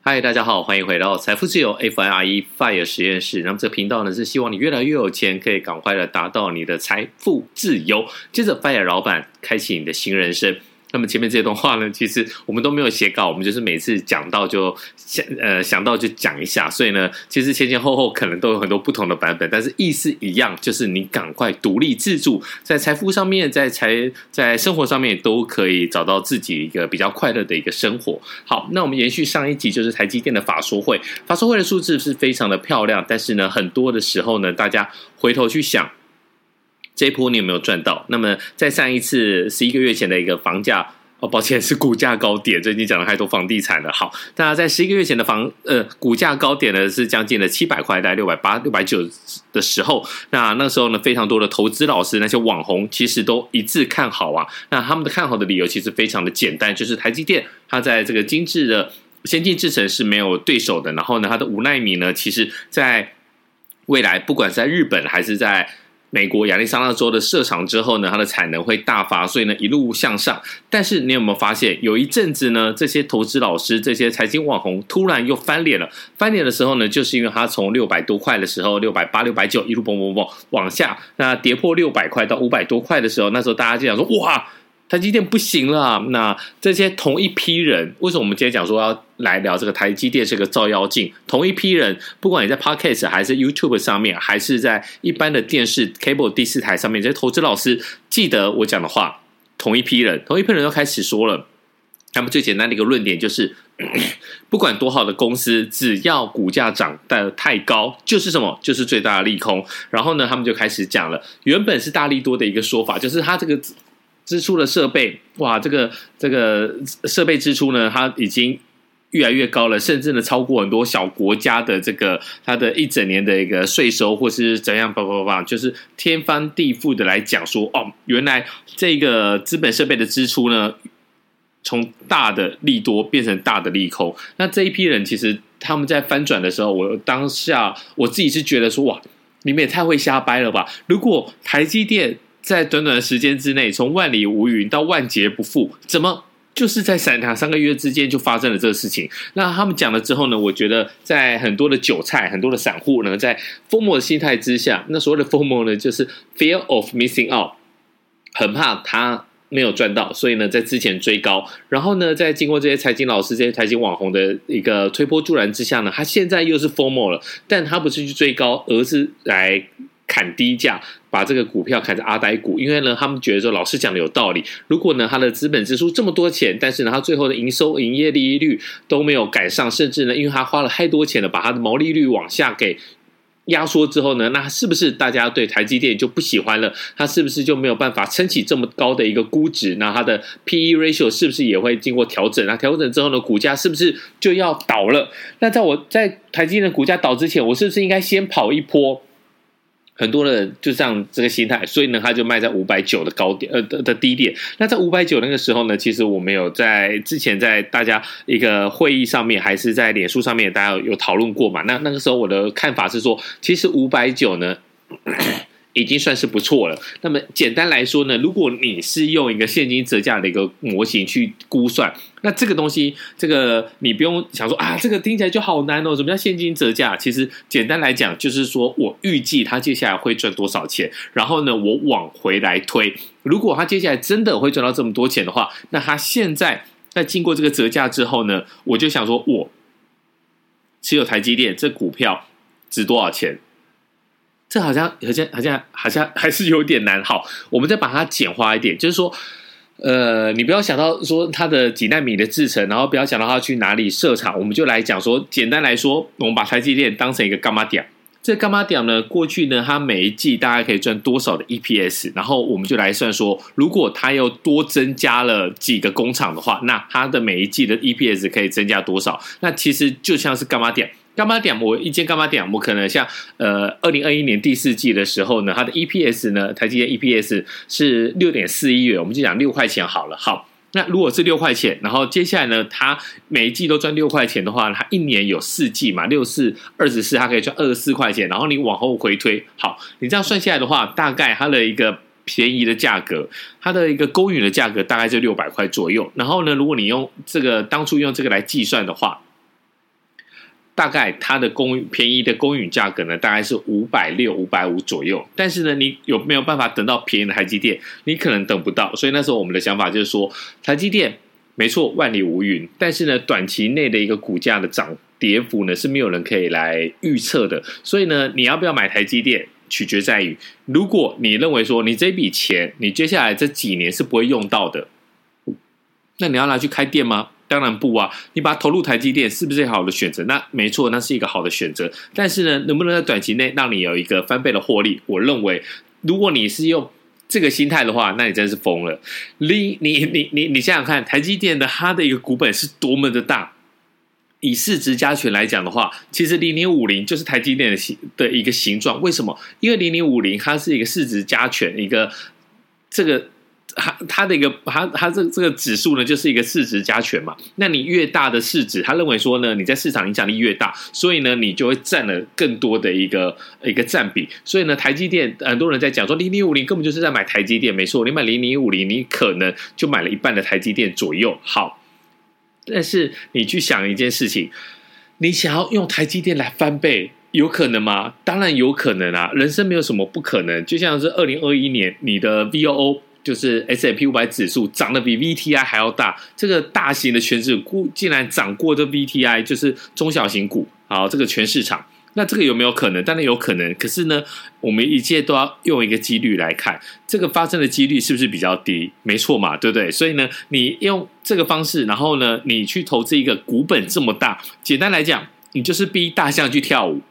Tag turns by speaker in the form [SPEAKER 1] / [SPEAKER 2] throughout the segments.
[SPEAKER 1] 嗨，大家好，欢迎回到财富自由 FIRE FIRE 实验室。那么这个频道呢，是希望你越来越有钱，可以赶快的达到你的财富自由。接着，FIRE 老板开启你的新人生。那么前面这段话呢，其实我们都没有写稿，我们就是每次讲到就想呃想到就讲一下，所以呢，其实前前后后可能都有很多不同的版本，但是意思一样，就是你赶快独立自主，在财富上面，在财在生活上面都可以找到自己一个比较快乐的一个生活。好，那我们延续上一集，就是台积电的法说会，法说会的数字是非常的漂亮，但是呢，很多的时候呢，大家回头去想。这一波你有没有赚到？那么在上一次十一个月前的一个房价哦，抱歉是股价高点，最近讲了太多房地产了。好，大家在十一个月前的房呃股价高点呢是将近了七百块，大概六百八、六百九的时候，那那时候呢非常多的投资老师、那些网红其实都一致看好啊。那他们的看好的理由其实非常的简单，就是台积电它在这个精致的先进制程是没有对手的，然后呢它的五奈米呢，其实在未来不管是在日本还是在美国亚利桑那州的设厂之后呢，它的产能会大发，所以呢一路向上。但是你有没有发现，有一阵子呢，这些投资老师、这些财经网红突然又翻脸了。翻脸的时候呢，就是因为它从六百多块的时候，六百八、六百九一路嘣嘣嘣往下，那跌破六百块到五百多块的时候，那时候大家就想说：哇！台积电不行了，那这些同一批人，为什么我们今天讲说要来聊这个台积电是个照妖镜？同一批人，不管你在 Podcast 还是 YouTube 上面，还是在一般的电视 Cable 第四台上面，这些投资老师记得我讲的话，同一批人，同一批人都开始说了，他们最简单的一个论点就是，不管多好的公司，只要股价涨得太高，就是什么，就是最大的利空。然后呢，他们就开始讲了，原本是大利多的一个说法，就是他这个。支出的设备，哇，这个这个设备支出呢，它已经越来越高了，甚至呢超过很多小国家的这个它的一整年的一个税收，或是怎样，叭叭叭，就是天翻地覆的来讲说，哦，原来这个资本设备的支出呢，从大的利多变成大的利空。那这一批人其实他们在翻转的时候，我当下我自己是觉得说，哇，你们也太会瞎掰了吧？如果台积电。在短短的时间之内，从万里无云到万劫不复，怎么就是在三两三个月之间就发生了这个事情？那他们讲了之后呢？我觉得在很多的韭菜、很多的散户呢，在 FOMO 的心态之下，那所谓的 FOMO 呢，就是 Fear of Missing Out，很怕他没有赚到，所以呢，在之前追高，然后呢，在经过这些财经老师、这些财经网红的一个推波助澜之下呢，他现在又是 FOMO 了，但他不是去追高，而是来。砍低价，把这个股票砍成阿呆股，因为呢，他们觉得说老师讲的有道理。如果呢，他的资本支出这么多钱，但是呢，他最后的营收、营业利益率都没有赶上，甚至呢，因为他花了太多钱了，把他的毛利率往下给压缩之后呢，那是不是大家对台积电就不喜欢了？他是不是就没有办法撑起这么高的一个估值？那他的 PE ratio 是不是也会经过调整？那调整之后呢，股价是不是就要倒了？那在我在台积电的股价倒之前，我是不是应该先跑一波？很多人就这样这个心态，所以呢，他就卖在五百九的高点，呃的的低点。那在五百九那个时候呢，其实我们有在之前在大家一个会议上面，还是在脸书上面，大家有有讨论过嘛？那那个时候我的看法是说，其实五百九呢。已经算是不错了。那么简单来说呢，如果你是用一个现金折价的一个模型去估算，那这个东西，这个你不用想说啊，这个听起来就好难哦。什么叫现金折价？其实简单来讲，就是说我预计他接下来会赚多少钱，然后呢，我往回来推。如果他接下来真的会赚到这么多钱的话，那他现在在经过这个折价之后呢，我就想说，我持有台积电这股票值多少钱？这好像好像好像好像还是有点难。好，我们再把它简化一点，就是说，呃，你不要想到说它的几纳米的制程，然后不要想到它去哪里设厂，我们就来讲说，简单来说，我们把台积电当成一个柑仔店。这柑仔店呢，过去呢，它每一季大概可以赚多少的 EPS？然后我们就来算说，如果它又多增加了几个工厂的话，那它的每一季的 EPS 可以增加多少？那其实就像是柑仔店。柑仔店，我一间柑仔店，我可能像呃，二零二一年第四季的时候呢，它的 EPS 呢，台积电 EPS 是六点四一元，我们就讲六块钱好了。好，那如果是六块钱，然后接下来呢，它每一季都赚六块钱的话，它一年有四季嘛，六四二十四，它可以赚二十四块钱。然后你往后回推，好，你这样算下来的话，大概它的一个便宜的价格，它的一个公允的价格大概就六百块左右。然后呢，如果你用这个当初用这个来计算的话，大概它的公便宜的公允价格呢，大概是五百六、五百五左右。但是呢，你有没有办法等到便宜的台积电？你可能等不到。所以那时候我们的想法就是说，台积电没错，万里无云，但是呢，短期内的一个股价的涨跌幅呢，是没有人可以来预测的。所以呢，你要不要买台积电？取决在于，如果你认为说你这笔钱，你接下来这几年是不会用到的，那你要拿去开店吗？当然不啊！你把它投入台积电，是不是好的选择？那没错，那是一个好的选择。但是呢，能不能在短期内让你有一个翻倍的获利？我认为，如果你是用这个心态的话，那你真是疯了。你你你你你想想看，台积电的它的一个股本是多么的大。以市值加权来讲的话，其实零零五零就是台积电的形的一个形状。为什么？因为零零五零它是一个市值加权，一个这个它它的一个它它这这个指数呢，就是一个市值加权嘛。那你越大的市值，他认为说呢，你在市场影响力越大，所以呢，你就会占了更多的一个一个占比。所以呢，台积电很多人在讲说零零五零根本就是在买台积电，没错，你买零零五零，你可能就买了一半的台积电左右。好。但是你去想一件事情，你想要用台积电来翻倍，有可能吗？当然有可能啊！人生没有什么不可能。就像是二零二一年，你的 VOO 就是 S&P 五百指数涨得比 VTI 还要大，这个大型的权值股竟然涨过这 VTI，就是中小型股，好，这个全市场。那这个有没有可能？当然有可能。可是呢，我们一切都要用一个几率来看，这个发生的几率是不是比较低？没错嘛，对不对？所以呢，你用这个方式，然后呢，你去投资一个股本这么大，简单来讲，你就是逼大象去跳舞。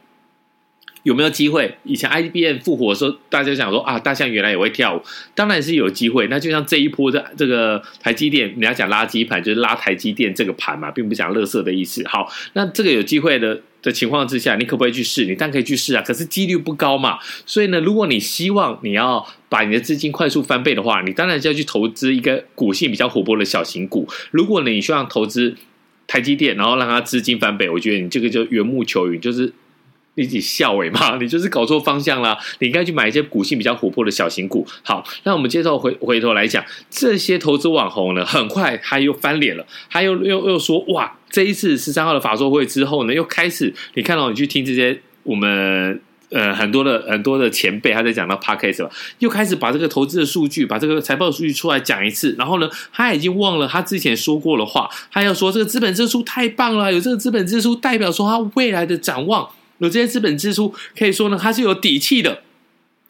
[SPEAKER 1] 有没有机会？以前 IBM 复活的时候，大家想说啊，大象原来也会跳舞，当然是有机会。那就像这一波的这个台积电，你要讲垃圾盘，就是拉台积电这个盘嘛，并不讲垃圾的意思。好，那这个有机会的的情况之下，你可不可以去试？你当然可以去试啊，可是几率不高嘛。所以呢，如果你希望你要把你的资金快速翻倍的话，你当然就要去投资一个股性比较活泼的小型股。如果你希望投资台积电，然后让它资金翻倍，我觉得你这个就缘木求鱼，就是。你自己笑尾嘛？你就是搞错方向啦！你应该去买一些股性比较活泼的小型股。好，那我们接着回回头来讲，这些投资网红呢，很快他又翻脸了，他又又又说哇，这一次十三号的法说会之后呢，又开始你看到你去听这些我们呃很多的很多的前辈他在讲到 Podcast 吧，又开始把这个投资的数据，把这个财报数据出来讲一次，然后呢，他已经忘了他之前说过的话，他要说这个资本支出太棒了，有这个资本支出代表说他未来的展望。有这些资本支出，可以说呢，它是有底气的。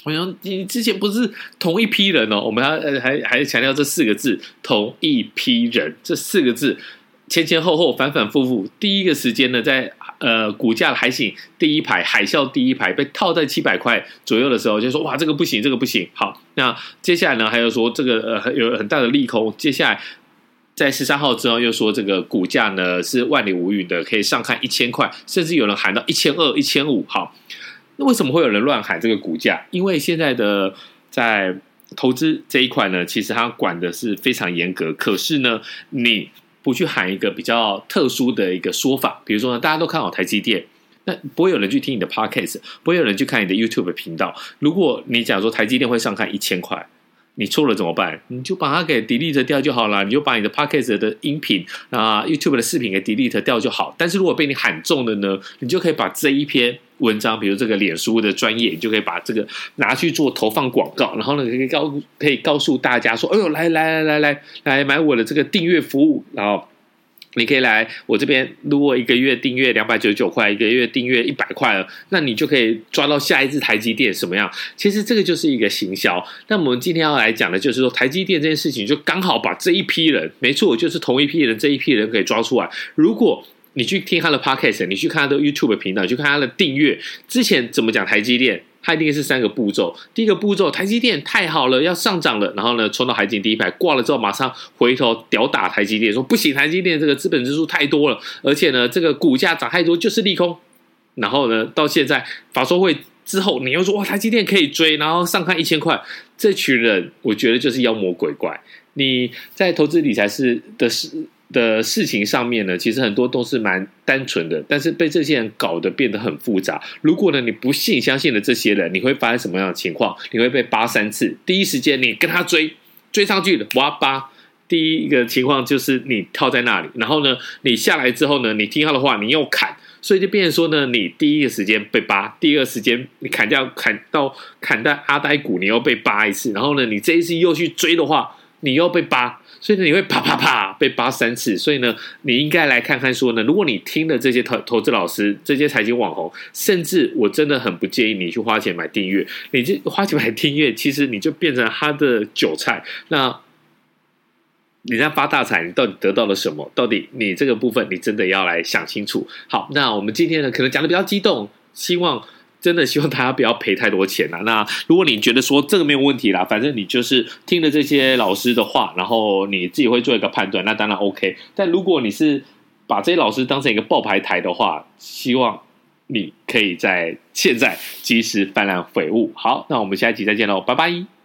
[SPEAKER 1] 我想你之前不是同一批人哦，我们还还还强调这四个字“同一批人”这四个字，前前后后反反复复。第一个时间呢，在呃股价海景第一排，海啸第一排被套在七百块左右的时候，就说哇，这个不行，这个不行。好，那接下来呢，还有说这个呃有很大的利空，接下来。在十三号之后，又说这个股价呢是万里无云的，可以上看一千块，甚至有人喊到一千二、一千五。好，那为什么会有人乱喊这个股价？因为现在的在投资这一块呢，其实它管的是非常严格。可是呢，你不去喊一个比较特殊的一个说法，比如说呢，大家都看好台积电，那不会有人去听你的 Podcast，不会有人去看你的 YouTube 频道。如果你假如说台积电会上看一千块。你错了怎么办？你就把它给 delete 掉就好了。你就把你的 podcast 的音频啊，YouTube 的视频给 delete 掉就好。但是如果被你喊中了呢，你就可以把这一篇文章，比如这个脸书的专业，你就可以把这个拿去做投放广告，然后呢，可以告可以告诉大家说，哎呦，来来来来来来买我的这个订阅服务，然后。你可以来我这边，如果一个月订阅两百九十九块，一个月订阅一百块了，那你就可以抓到下一次台积电什么样？其实这个就是一个行销。那我们今天要来讲的就是说，台积电这件事情，就刚好把这一批人，没错，就是同一批人，这一批人可以抓出来。如果你去听他的 Podcast，你去看他的 YouTube 频道，去看他的订阅，之前怎么讲台积电？它一定是三个步骤。第一个步骤，台积电太好了，要上涨了。然后呢，冲到海景第一排挂了之后，马上回头屌打台积电，说不行，台积电这个资本支出太多了，而且呢，这个股价涨太多就是利空。然后呢，到现在法说会之后，你又说哇，台积电可以追，然后上看一千块，这群人我觉得就是妖魔鬼怪。你在投资理财是的是。的事情上面呢，其实很多都是蛮单纯的，但是被这些人搞得变得很复杂。如果呢，你不信相信的这些人，你会发生什么样的情况？你会被扒三次。第一时间你跟他追，追上去了，哇扒。第一个情况就是你套在那里，然后呢，你下来之后呢，你听他的话，你又砍。所以就变成说呢，你第一个时间被扒，第二时间你砍掉砍到砍到阿呆股，你又被扒一次，然后呢，你这一次又去追的话，你又被扒，所以呢，你会啪啪啪被扒三次。所以呢，你应该来看看说呢，如果你听了这些投投资老师、这些财经网红，甚至我真的很不建议你去花钱买订阅，你这花钱买订阅，其实你就变成他的韭菜。那你在发大财，你到底得到了什么？到底你这个部分，你真的要来想清楚。好，那我们今天呢，可能讲的比较激动，希望真的希望大家不要赔太多钱啊。那如果你觉得说这个没有问题啦，反正你就是听了这些老师的话，然后你自己会做一个判断，那当然 OK。但如果你是把这些老师当成一个爆牌台的话，希望你可以在现在及时泛滥悔悟。好，那我们下一集再见喽，拜拜。